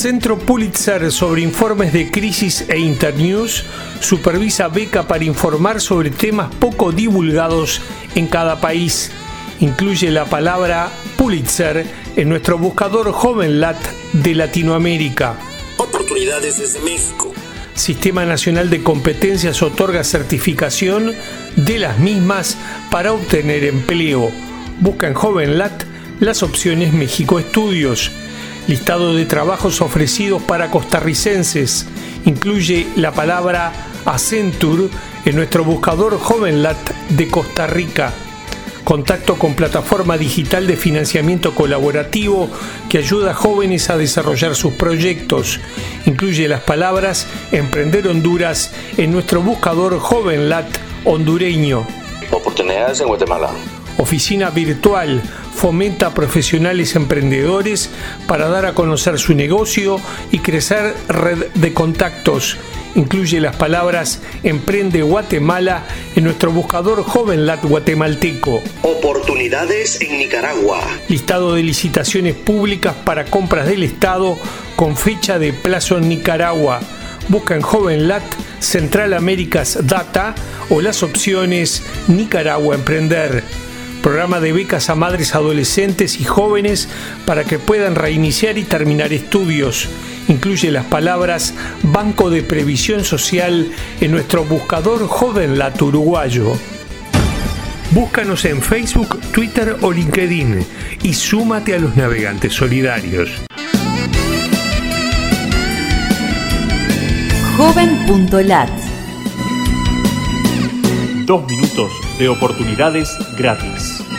Centro Pulitzer sobre informes de crisis e internews supervisa beca para informar sobre temas poco divulgados en cada país. Incluye la palabra Pulitzer en nuestro buscador JovenLat de Latinoamérica. Oportunidades desde México. Sistema Nacional de Competencias otorga certificación de las mismas para obtener empleo. Busca en JovenLat las opciones México Estudios. Listado de trabajos ofrecidos para costarricenses. Incluye la palabra Accenture en nuestro buscador JovenLat de Costa Rica. Contacto con plataforma digital de financiamiento colaborativo que ayuda a jóvenes a desarrollar sus proyectos. Incluye las palabras Emprender Honduras en nuestro buscador JovenLat hondureño. Oportunidades en Guatemala. Oficina virtual fomenta a profesionales emprendedores para dar a conocer su negocio y crecer red de contactos. Incluye las palabras Emprende Guatemala en nuestro buscador JovenLat guatemalteco. Oportunidades en Nicaragua. Listado de licitaciones públicas para compras del Estado con fecha de plazo en Nicaragua. Busca en JovenLat Central Américas Data o las opciones Nicaragua Emprender programa de becas a madres adolescentes y jóvenes para que puedan reiniciar y terminar estudios. Incluye las palabras Banco de Previsión Social en nuestro buscador Joven Lat Uruguayo. Búscanos en Facebook, Twitter o LinkedIn y súmate a los navegantes solidarios. Joven.lat Dos minutos de oportunidades gratis.